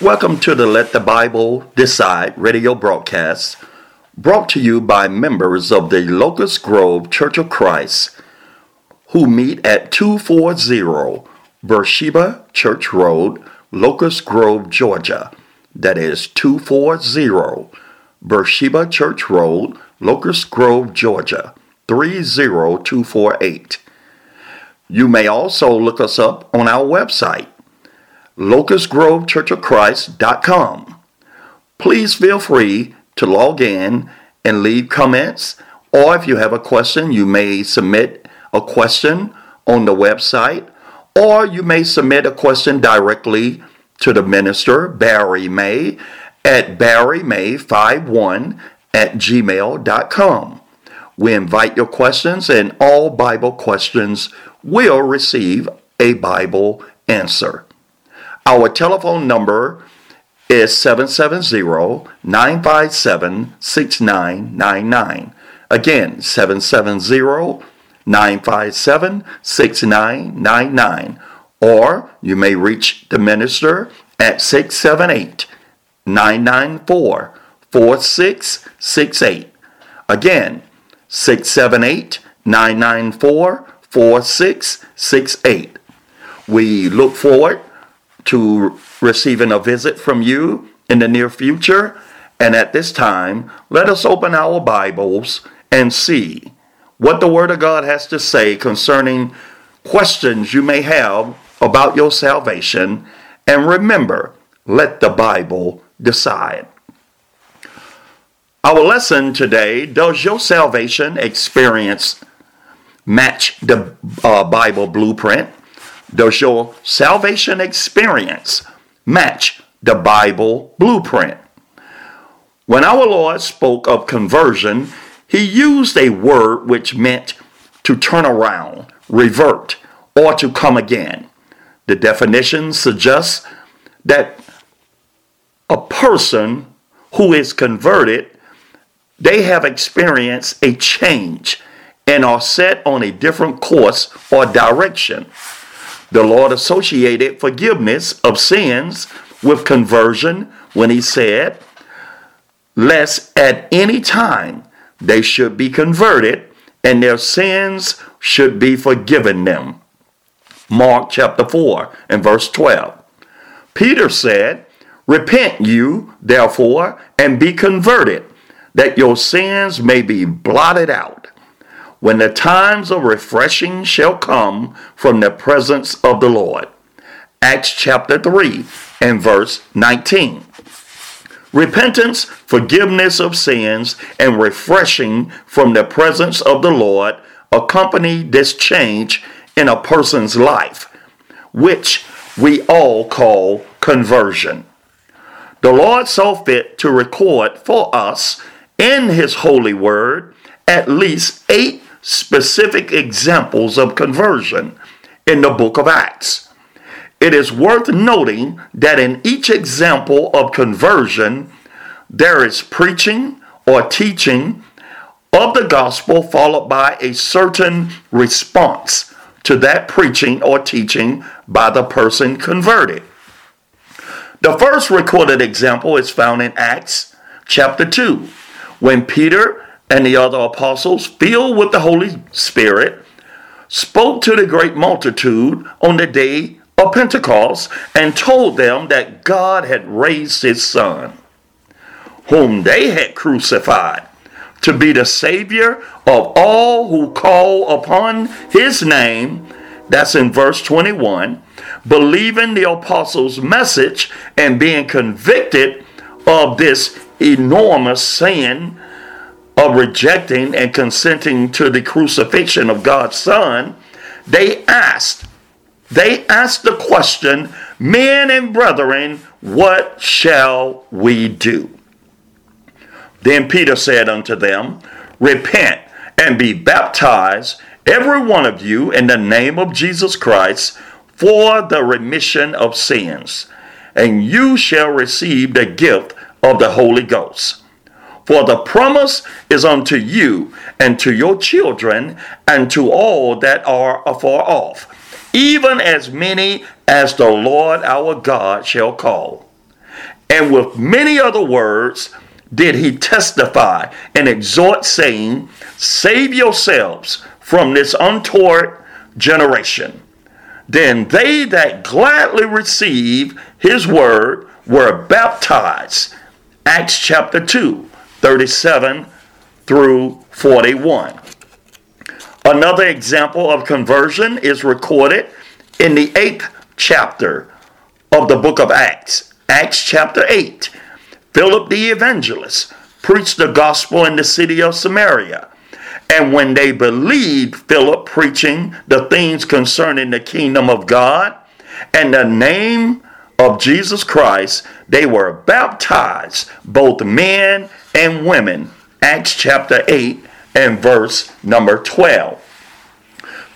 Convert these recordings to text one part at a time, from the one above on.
Welcome to the Let the Bible Decide radio broadcast, brought to you by members of the Locust Grove Church of Christ, who meet at 240 Beersheba Church Road, Locust Grove, Georgia. That is 240 Beersheba Church Road, Locust Grove, Georgia 30248. You may also look us up on our website, locustgrovechurchofchrist.com. Please feel free to log in and leave comments, or if you have a question, you may submit a question on the website, or you may submit a question directly to the minister, Barry May, at barrymay51 at gmail.com. We invite your questions, and all Bible questions will receive a Bible answer. Our telephone number is 770-957-6999. Again, 770-957-6999. Or you may reach the minister at 678 994 4668. Again, 678 994 4668. We look forward to receiving a visit from you in the near future. And at this time, let us open our Bibles and see what the Word of God has to say concerning questions you may have about your salvation. And remember, let the Bible decide. Our lesson today Does your salvation experience match the uh, Bible blueprint? Does your salvation experience match the Bible blueprint? When our Lord spoke of conversion, he used a word which meant to turn around, revert, or to come again. The definition suggests that a person who is converted, they have experienced a change and are set on a different course or direction. The Lord associated forgiveness of sins with conversion when he said, Lest at any time they should be converted and their sins should be forgiven them. Mark chapter 4 and verse 12. Peter said, Repent you, therefore, and be converted, that your sins may be blotted out when the times of refreshing shall come from the presence of the Lord. Acts chapter 3 and verse 19. Repentance, forgiveness of sins, and refreshing from the presence of the Lord accompany this change in a person's life, which we all call conversion. The Lord saw fit to record for us in His holy word at least eight specific examples of conversion in the book of Acts. It is worth noting that in each example of conversion, there is preaching or teaching of the gospel followed by a certain response to that preaching or teaching by the person converted. The first recorded example is found in Acts chapter 2, when Peter and the other apostles, filled with the Holy Spirit, spoke to the great multitude on the day of Pentecost and told them that God had raised his Son, whom they had crucified, to be the Savior of all who call upon his name. That's in verse 21. Believing the apostles' message and being convicted of this enormous sin of rejecting and consenting to the crucifixion of God's Son, they asked, they asked the question, Men and brethren, what shall we do? Then Peter said unto them, Repent and be baptized, every one of you, in the name of Jesus Christ, for the remission of sins, and you shall receive the gift of the Holy Ghost. For the promise is unto you and to your children and to all that are afar off, even as many as the Lord our God shall call. And with many other words did he testify and exhort, saying, Save yourselves from this untoward generation. Then they that gladly receive his word were baptized. Acts chapter 2, 37 through 41. Another example of conversion is recorded in the eighth chapter of the book of Acts. Acts chapter 8. Philip the evangelist preached the gospel in the city of Samaria. And when they believed Philip preaching the things concerning the kingdom of God and the name of Jesus Christ, they were baptized, both men and women. Acts chapter 8 and verse number 12.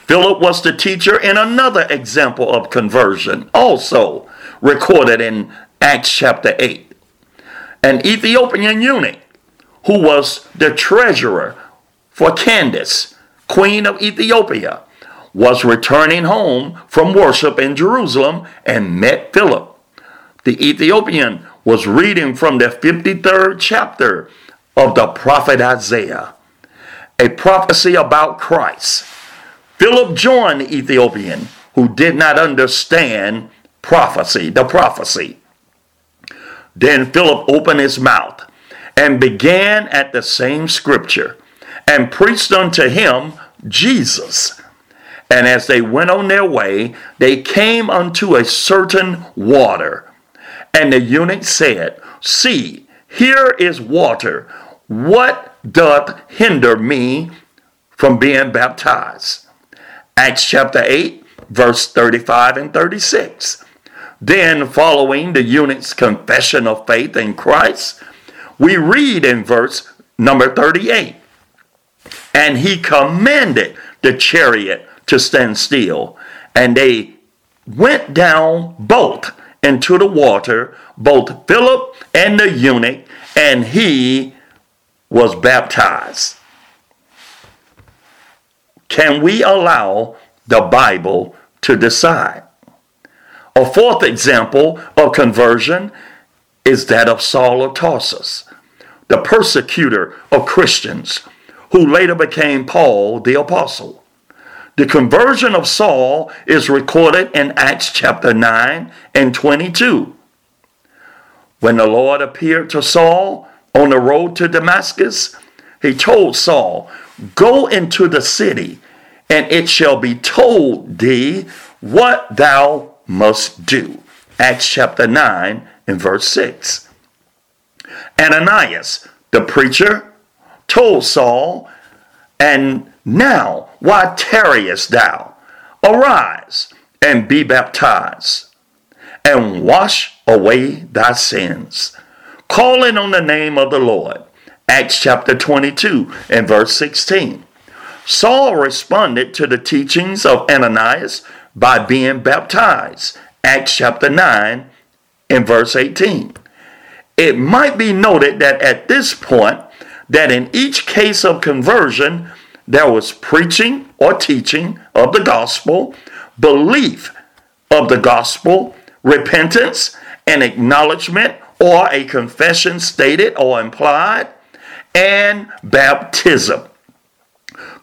Philip was the teacher in another example of conversion, also recorded in Acts chapter 8. An Ethiopian eunuch who was the treasurer for Candace, queen of Ethiopia, was returning home from worship in Jerusalem and met Philip. The Ethiopian was reading from the 53rd chapter of the prophet Isaiah, a prophecy about Christ. Philip joined the Ethiopian who did not understand prophecy, the prophecy. Then Philip opened his mouth and began at the same scripture and preached unto him Jesus. And as they went on their way, they came unto a certain water. And the eunuch said, See, here is water. What doth hinder me from being baptized? Acts chapter 8, verse 35 and 36. Then, following the eunuch's confession of faith in Christ, we read in verse number 38 And he commanded the chariot to stand still, and they went down both into the water, both Philip and the eunuch, and he was baptized. Can we allow the Bible to decide? A fourth example of conversion is that of Saul of Tarsus, the persecutor of Christians, who later became Paul the Apostle. The conversion of Saul is recorded in Acts chapter 9 and 22. When the Lord appeared to Saul on the road to Damascus, he told Saul, Go into the city, and it shall be told thee what thou must do. Acts chapter 9 and verse 6. Ananias, the preacher, told Saul, And now, why tarriest thou? Arise and be baptized, and wash away thy sins, calling on the name of the Lord. Acts chapter 22 and verse 16. Saul responded to the teachings of Ananias by being baptized. Acts chapter 9 and verse 18. It might be noted that at this point, that in each case of conversion, there was preaching or teaching of the gospel, belief of the gospel, repentance, an acknowledgement or a confession stated or implied, and baptism.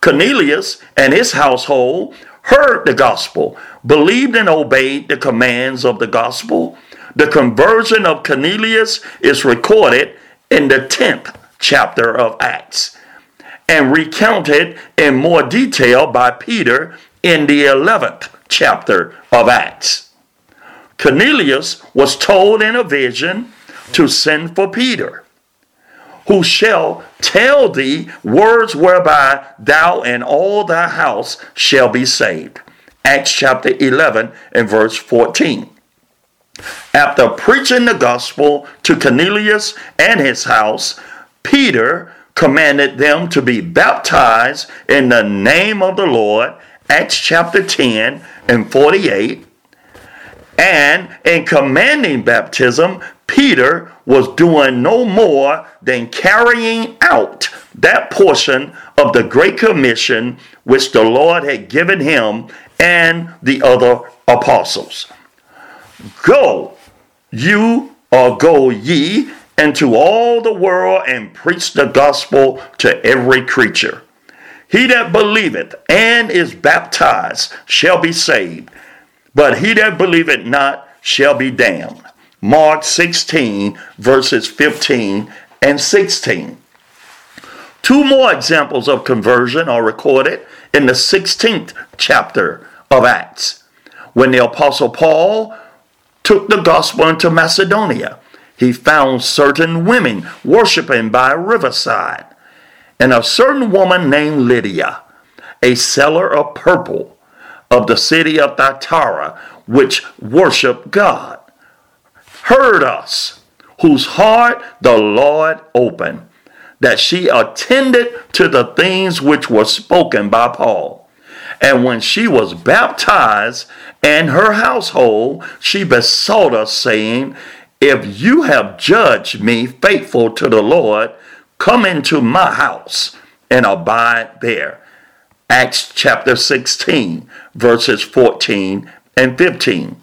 Cornelius and his household heard the gospel, believed and obeyed the commands of the gospel. The conversion of Cornelius is recorded in the 10th chapter of Acts and recounted in more detail by Peter in the 11th chapter of Acts. Cornelius was told in a vision to send for Peter who shall tell thee words whereby thou and all thy house shall be saved. Acts chapter 11 and verse 14. After preaching the gospel to Cornelius and his house, Peter commanded them to be baptized in the name of the Lord. Acts chapter 10 and 48. And in commanding baptism, Peter was doing no more than carrying out that portion of the Great Commission which the Lord had given him and the other apostles. Go, you or go ye into all the world and preach the gospel to every creature. He that believeth and is baptized shall be saved, but he that believeth not shall be damned. Mark 16, verses 15 and 16. Two more examples of conversion are recorded in the 16th chapter of Acts. When the Apostle Paul took the gospel into Macedonia, he found certain women worshiping by a riverside, and a certain woman named Lydia, a seller of purple of the city of Thyatira, which worshiped God, heard us, whose heart the Lord opened, that she attended to the things which were spoken by Paul. And when she was baptized and her household, she besought us, saying, If you have judged me faithful to the Lord, come into my house and abide there. Acts chapter 16, verses 14 and 15.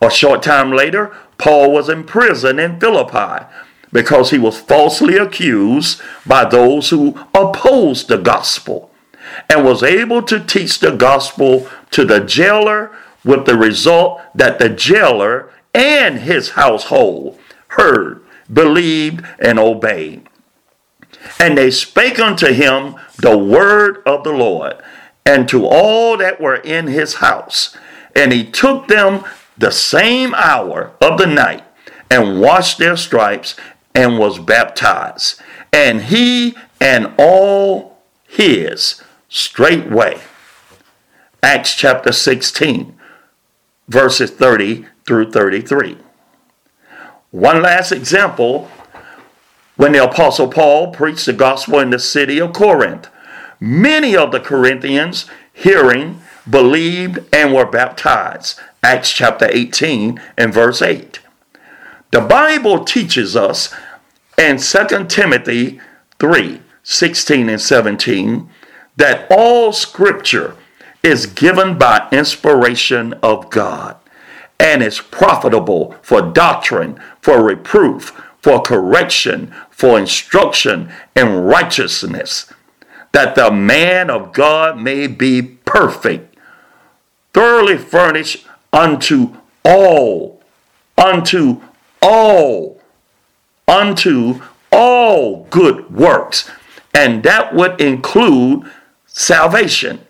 A short time later, Paul was in prison in Philippi because he was falsely accused by those who opposed the gospel and was able to teach the gospel to the jailer with the result that the jailer and his household heard, believed, and obeyed. And they spake unto him the word of the Lord, and to all that were in his house. And he took them the same hour of the night, and washed their stripes, and was baptized. And he and all his straightway. Acts chapter 16, verses 30 through 33. One last example when the Apostle Paul preached the gospel in the city of Corinth. Many of the Corinthians, hearing, believed, and were baptized. Acts chapter 18 and verse 8. The Bible teaches us in 2 Timothy 3 16 and 17 that all scripture is given by inspiration of God and is profitable for doctrine, for reproof, for correction, for instruction in righteousness, that the man of God may be perfect, thoroughly furnished unto all, unto all, unto all good works. And that would include salvation.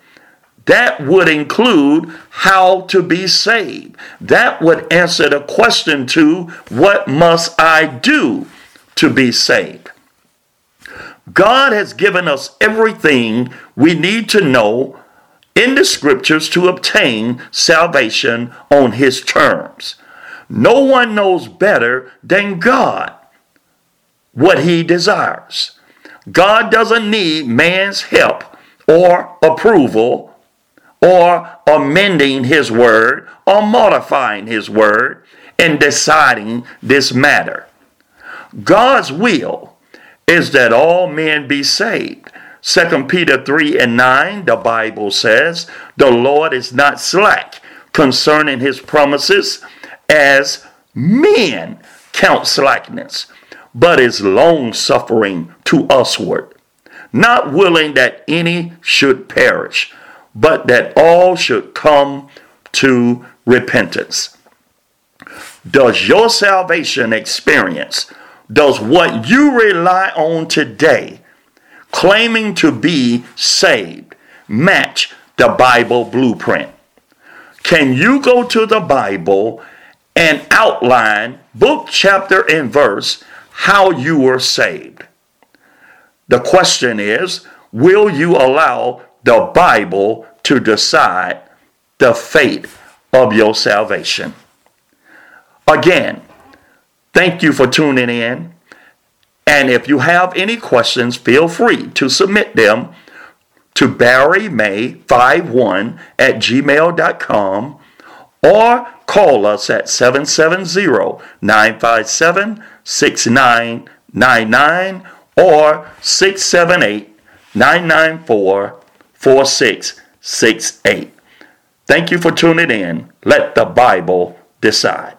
That would include how to be saved. That would answer the question to what must I do to be saved? God has given us everything we need to know in the scriptures to obtain salvation on his terms. No one knows better than God what he desires. God doesn't need man's help or approval or amending his word or modifying his word in deciding this matter. God's will is that all men be saved. 2 Peter 3 and 9, the Bible says, The Lord is not slack concerning his promises, as men count slackness, but is long suffering to usward not willing that any should perish, but that all should come to repentance. Does your salvation experience, does what you rely on today, claiming to be saved, match the Bible blueprint? Can you go to the Bible and outline book, chapter, and verse how you were saved? The question is will you allow the Bible to decide the fate of your salvation? Again, thank you for tuning in. And if you have any questions, feel free to submit them to barrymay51 at gmail.com or call us at 770 957 6999 or 678 994 4668. Thank you for tuning in. Let the Bible decide.